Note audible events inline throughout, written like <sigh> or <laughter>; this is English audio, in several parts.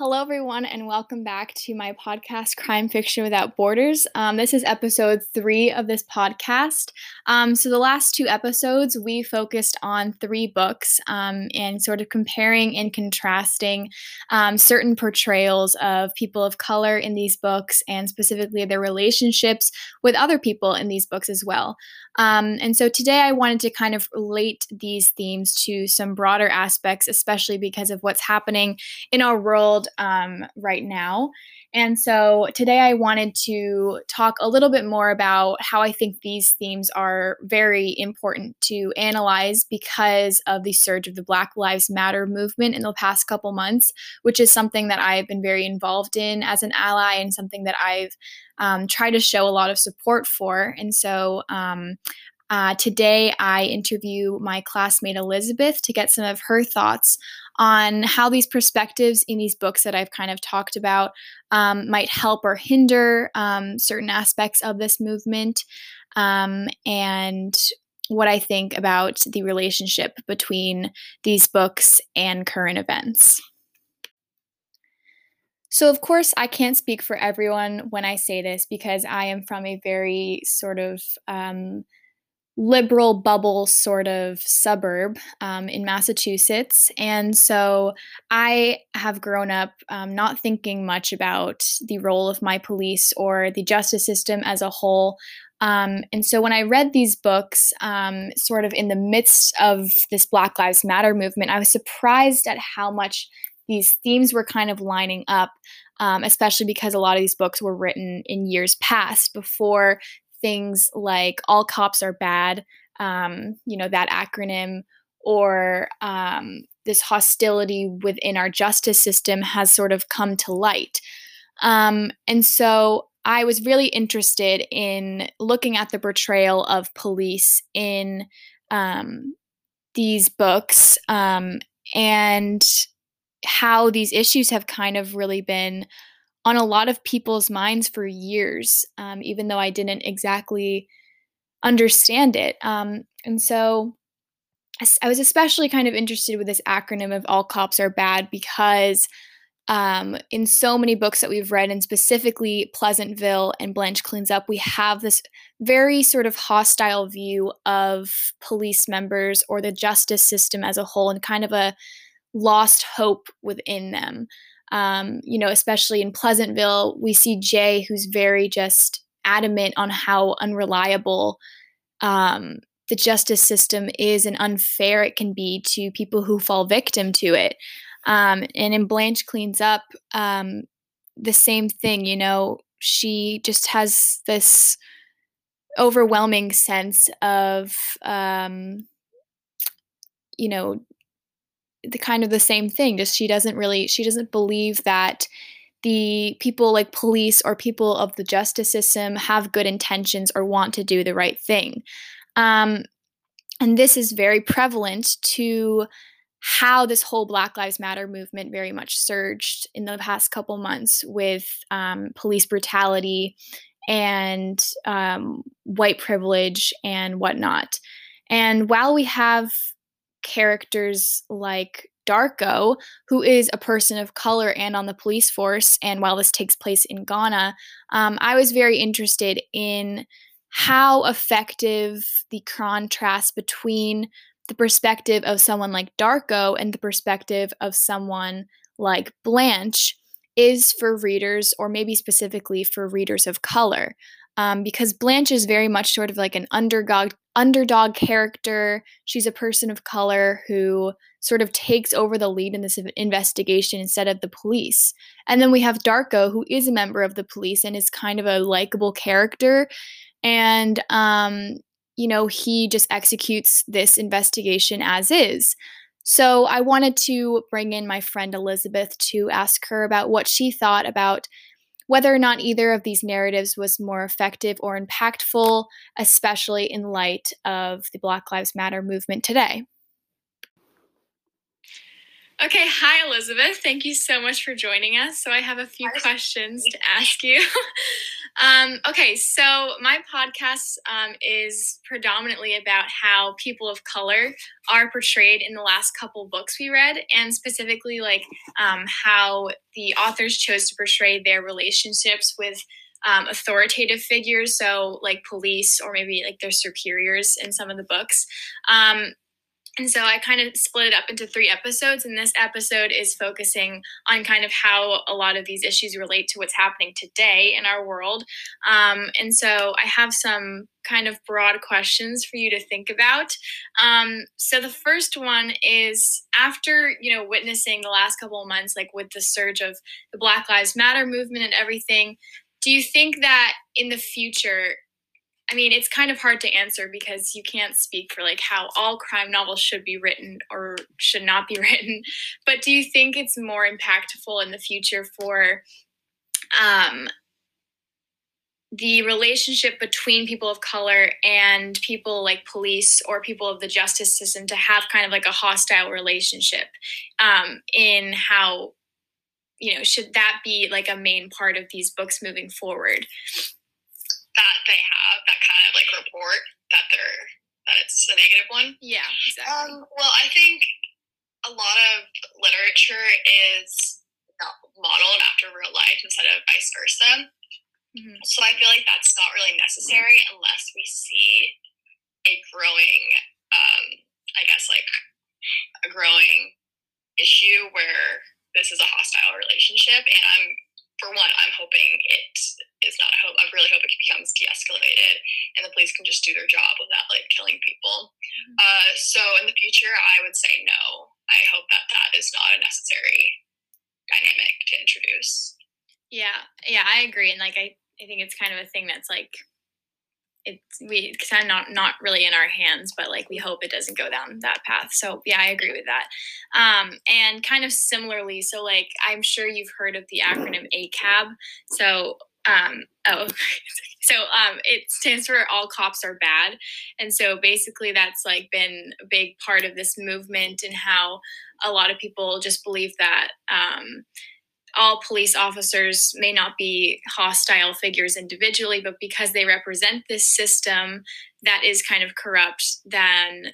Hello, everyone, and welcome back to my podcast, Crime Fiction Without Borders. Um, this is episode three of this podcast. Um, so, the last two episodes, we focused on three books um, and sort of comparing and contrasting um, certain portrayals of people of color in these books and specifically their relationships with other people in these books as well. Um, and so, today I wanted to kind of relate these themes to some broader aspects, especially because of what's happening in our world um, right now. And so today I wanted to talk a little bit more about how I think these themes are very important to analyze because of the surge of the Black Lives Matter movement in the past couple months, which is something that I've been very involved in as an ally and something that I've um, tried to show a lot of support for. And so um, uh, today, I interview my classmate Elizabeth to get some of her thoughts on how these perspectives in these books that I've kind of talked about um, might help or hinder um, certain aspects of this movement, um, and what I think about the relationship between these books and current events. So, of course, I can't speak for everyone when I say this because I am from a very sort of um, liberal bubble sort of suburb um, in Massachusetts. And so I have grown up um, not thinking much about the role of my police or the justice system as a whole. Um, and so when I read these books, um, sort of in the midst of this Black Lives Matter movement, I was surprised at how much these themes were kind of lining up. Um, especially because a lot of these books were written in years past before things like all cops are bad, um, you know, that acronym, or um, this hostility within our justice system has sort of come to light. Um, and so I was really interested in looking at the portrayal of police in um, these books um, and how these issues have kind of really been on a lot of people's minds for years, um, even though I didn't exactly understand it. Um, and so I was especially kind of interested with this acronym of All Cops Are Bad because um, in so many books that we've read, and specifically Pleasantville and Blanche Cleans Up, we have this very sort of hostile view of police members or the justice system as a whole and kind of a lost hope within them. Um, you know, especially in Pleasantville, we see Jay, who's very just adamant on how unreliable um, the justice system is and unfair it can be to people who fall victim to it. Um, and in Blanche Cleans Up, um, the same thing, you know, she just has this overwhelming sense of, um, you know, the kind of the same thing. Just she doesn't really she doesn't believe that the people like police or people of the justice system have good intentions or want to do the right thing. Um, and this is very prevalent to how this whole Black Lives Matter movement very much surged in the past couple months with um, police brutality and um, white privilege and whatnot. And while we have characters like Darko, who is a person of color and on the police force. And while this takes place in Ghana, um, I was very interested in how effective the contrast between the perspective of someone like Darko and the perspective of someone like Blanche is for readers, or maybe specifically for readers of color. Um, because Blanche is very much sort of like an underdog underdog character. She's a person of color who sort of takes over the lead in this investigation instead of the police. And then we have Darko, who is a member of the police and is kind of a likable character. And, um, you know, he just executes this investigation as is. So I wanted to bring in my friend Elizabeth to ask her about what she thought about whether or not either of these narratives was more effective or impactful, especially in light of the Black Lives Matter movement today. Okay, hi Elizabeth. Thank you so much for joining us. So I have a few questions to ask you. <laughs> um, okay, so my podcast um, is predominantly about how people of color are portrayed in the last couple books we read, and specifically like um, how the authors chose to portray their relationships with um, authoritative figures, so like police or maybe like their superiors in some of the books. Um, and so I kind of split it up into three episodes, and this episode is focusing on kind of how a lot of these issues relate to what's happening today in our world. Um, and so I have some kind of broad questions for you to think about. Um, so the first one is after you know witnessing the last couple of months, like with the surge of the Black Lives Matter movement and everything, do you think that in the future I mean, it's kind of hard to answer because you can't speak for like how all crime novels should be written or should not be <laughs> written. But do you think it's more impactful in the future for um, the relationship between people of color and people like police or people of the justice system to have kind of like a hostile relationship um, in how you know should that be like a main part of these books moving forward that they have that kind of like report that they're that it's a negative one. Yeah, exactly. Um, well, I think a lot of literature is modeled after real life instead of vice versa. Mm-hmm. So I feel like that's not really necessary unless we see a growing, um, I guess, like a growing issue where this is a hostile relationship. And I'm for one, I'm hoping it is not. I hope I really hope de-escalated and the police can just do their job without like killing people. Mm-hmm. Uh, so in the future, I would say no. I hope that that is not a necessary dynamic to introduce. Yeah, yeah, I agree, and like I, I think it's kind of a thing that's like it's we kind of not not really in our hands, but like we hope it doesn't go down that path. So yeah, I agree with that. Um, and kind of similarly, so like I'm sure you've heard of the acronym ACAB. So um, oh, <laughs> so um, it stands for All Cops Are Bad, and so basically that's like been a big part of this movement and how a lot of people just believe that. Um, all police officers may not be hostile figures individually, but because they represent this system that is kind of corrupt, then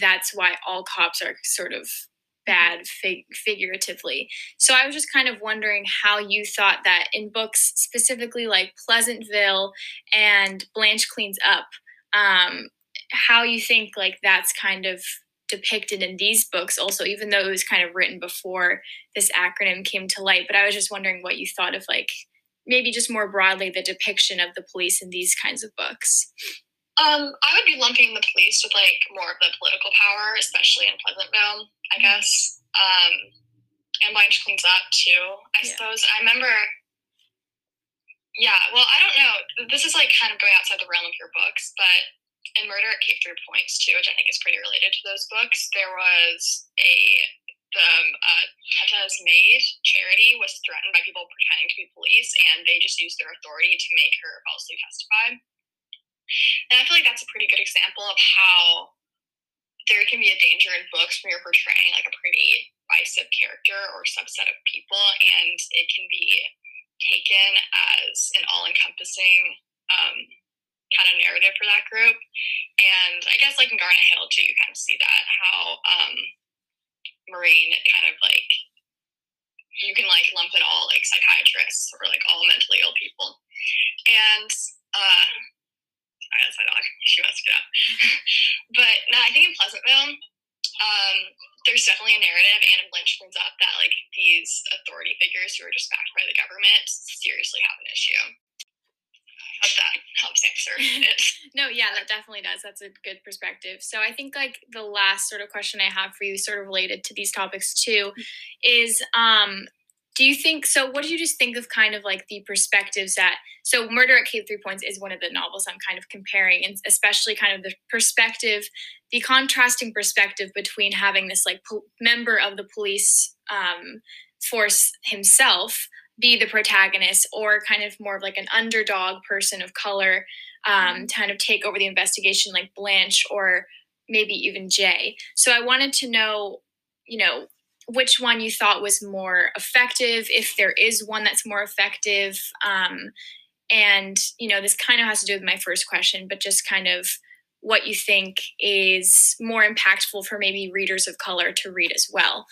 that's why all cops are sort of bad fig- figuratively. So I was just kind of wondering how you thought that in books specifically like Pleasantville and Blanche Cleans Up, um, how you think like that's kind of depicted in these books also even though it was kind of written before this acronym came to light but i was just wondering what you thought of like maybe just more broadly the depiction of the police in these kinds of books um, I would be lumping the police with like more of the political power, especially in Pleasantville, I mm-hmm. guess. Um, and Blanche cleans up too, I yeah. suppose. I remember, yeah, well, I don't know. This is like kind of going outside the realm of your books, but in Murder at Cape Three Points too, which I think is pretty related to those books, there was a um, uh, Teta's maid charity was threatened by people pretending to be police, and they just used their authority to make her falsely testify. And I feel like that's a pretty good example of how there can be a danger in books when you're portraying like a pretty divisive character or subset of people, and it can be taken as an all-encompassing um, kind of narrative for that group. And I guess like in Garnethill too, you kind of see that how um, Maureen kind of like you can like lump in all like psychiatrists or like all mentally ill people. And uh, I guess I don't. She must get up. but no, I think in Pleasantville, um, there's definitely a narrative, and Blanche brings up that like these authority figures who are just backed by the government seriously have an issue hope that helps answer <laughs> it. no, yeah, that definitely does. That's a good perspective. So I think like the last sort of question I have for you, sort of related to these topics too, is um do you think so what do you just think of kind of like the perspectives that so murder at cape three points is one of the novels i'm kind of comparing and especially kind of the perspective the contrasting perspective between having this like po- member of the police um, force himself be the protagonist or kind of more of like an underdog person of color um, mm-hmm. to kind of take over the investigation like blanche or maybe even jay so i wanted to know you know which one you thought was more effective, if there is one that's more effective. Um, and, you know, this kind of has to do with my first question, but just kind of what you think is more impactful for maybe readers of color to read as well.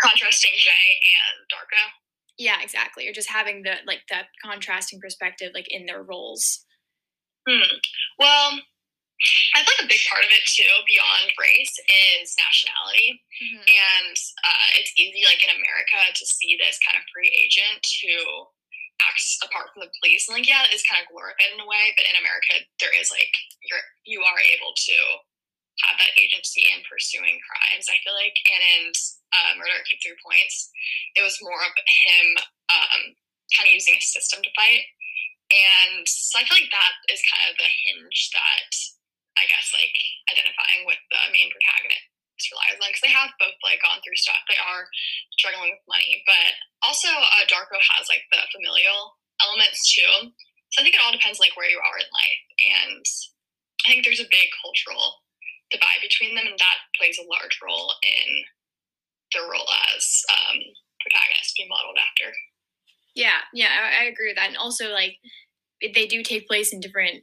Contrasting Jay and Darko. Yeah, exactly. Or just having the like that contrasting perspective like in their roles. Hmm. Well, I feel like a big part of it too, beyond race, is nationality. Mm-hmm. And uh, it's easy, like in America, to see this kind of free agent who acts apart from the police. And like, yeah, it's kind of glorified in a way, but in America, there is like you're you are able to have that agency in pursuing crimes. I feel like, and in uh, Murder at Three Points, it was more of him um, kind of using a system to fight. And so I feel like that is kind of the hinge that I guess like identifying with the main protagonist relies on because they have both like gone through stuff. They are struggling with money, but also uh, Darko has like the familial elements too. So I think it all depends like where you are in life, and I think there's a big cultural divide between them, and that plays a large role in their role as um, protagonists being modeled after. Yeah, yeah, I, I agree with that, and also like they do take place in different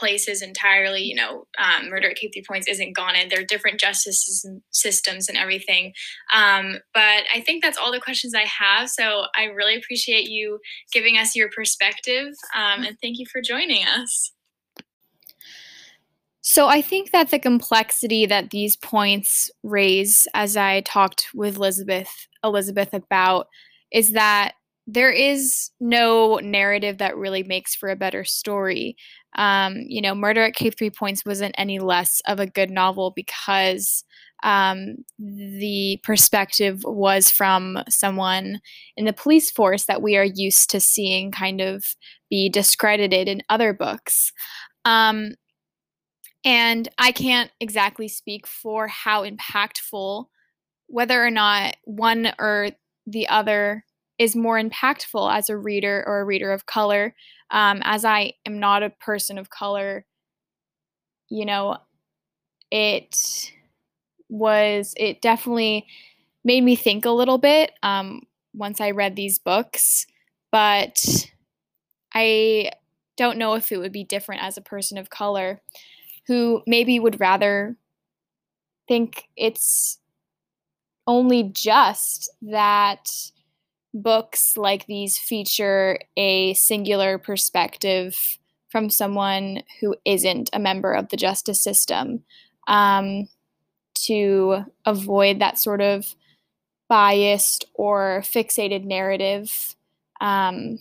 places entirely. You know, um, murder at Cape Three Points isn't gone and There are different justice systems and everything. Um, but I think that's all the questions I have. So I really appreciate you giving us your perspective, um, and thank you for joining us. So I think that the complexity that these points raise, as I talked with Elizabeth Elizabeth about, is that there is no narrative that really makes for a better story. Um, you know, Murder at Cape Three Points wasn't any less of a good novel because um, the perspective was from someone in the police force that we are used to seeing kind of be discredited in other books. Um, and I can't exactly speak for how impactful, whether or not one or the other is more impactful as a reader or a reader of color. Um, as I am not a person of color, you know, it was, it definitely made me think a little bit um, once I read these books, but I don't know if it would be different as a person of color who maybe would rather think it's only just that books like these feature a singular perspective from someone who isn't a member of the justice system um, to avoid that sort of biased or fixated narrative um,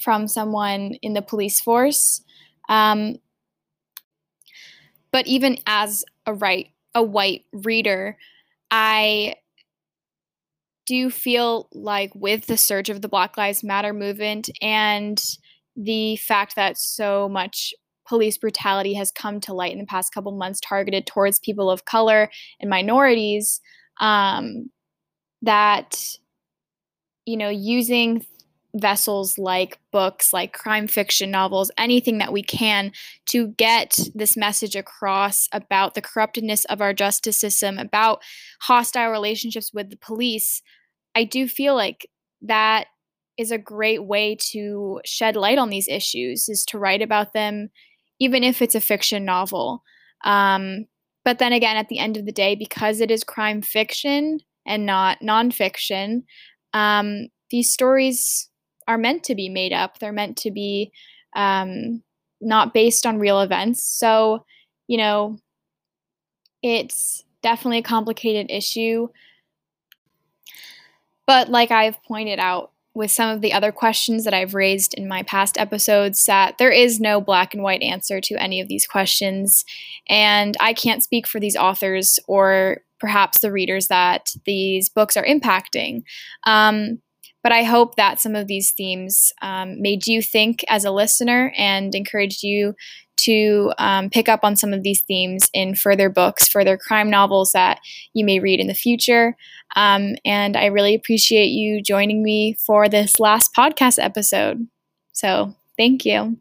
from someone in the police force. Um, but even as a right a white reader, I do you feel like with the surge of the Black Lives Matter movement and the fact that so much police brutality has come to light in the past couple months targeted towards people of color and minorities um, that you know using vessels like books like crime fiction novels anything that we can to get this message across about the corruptedness of our justice system about hostile relationships with the police I do feel like that is a great way to shed light on these issues is to write about them even if it's a fiction novel. Um, but then again at the end of the day because it is crime fiction and not nonfiction um, these stories are meant to be made up. They're meant to be um, not based on real events. So you know it's definitely a complicated issue but like I've pointed out with some of the other questions that I've raised in my past episodes, that there is no black and white answer to any of these questions. And I can't speak for these authors or perhaps the readers that these books are impacting. Um, but I hope that some of these themes um, made you think as a listener and encouraged you to um, pick up on some of these themes in further books, further crime novels that you may read in the future. Um, and I really appreciate you joining me for this last podcast episode. So, thank you.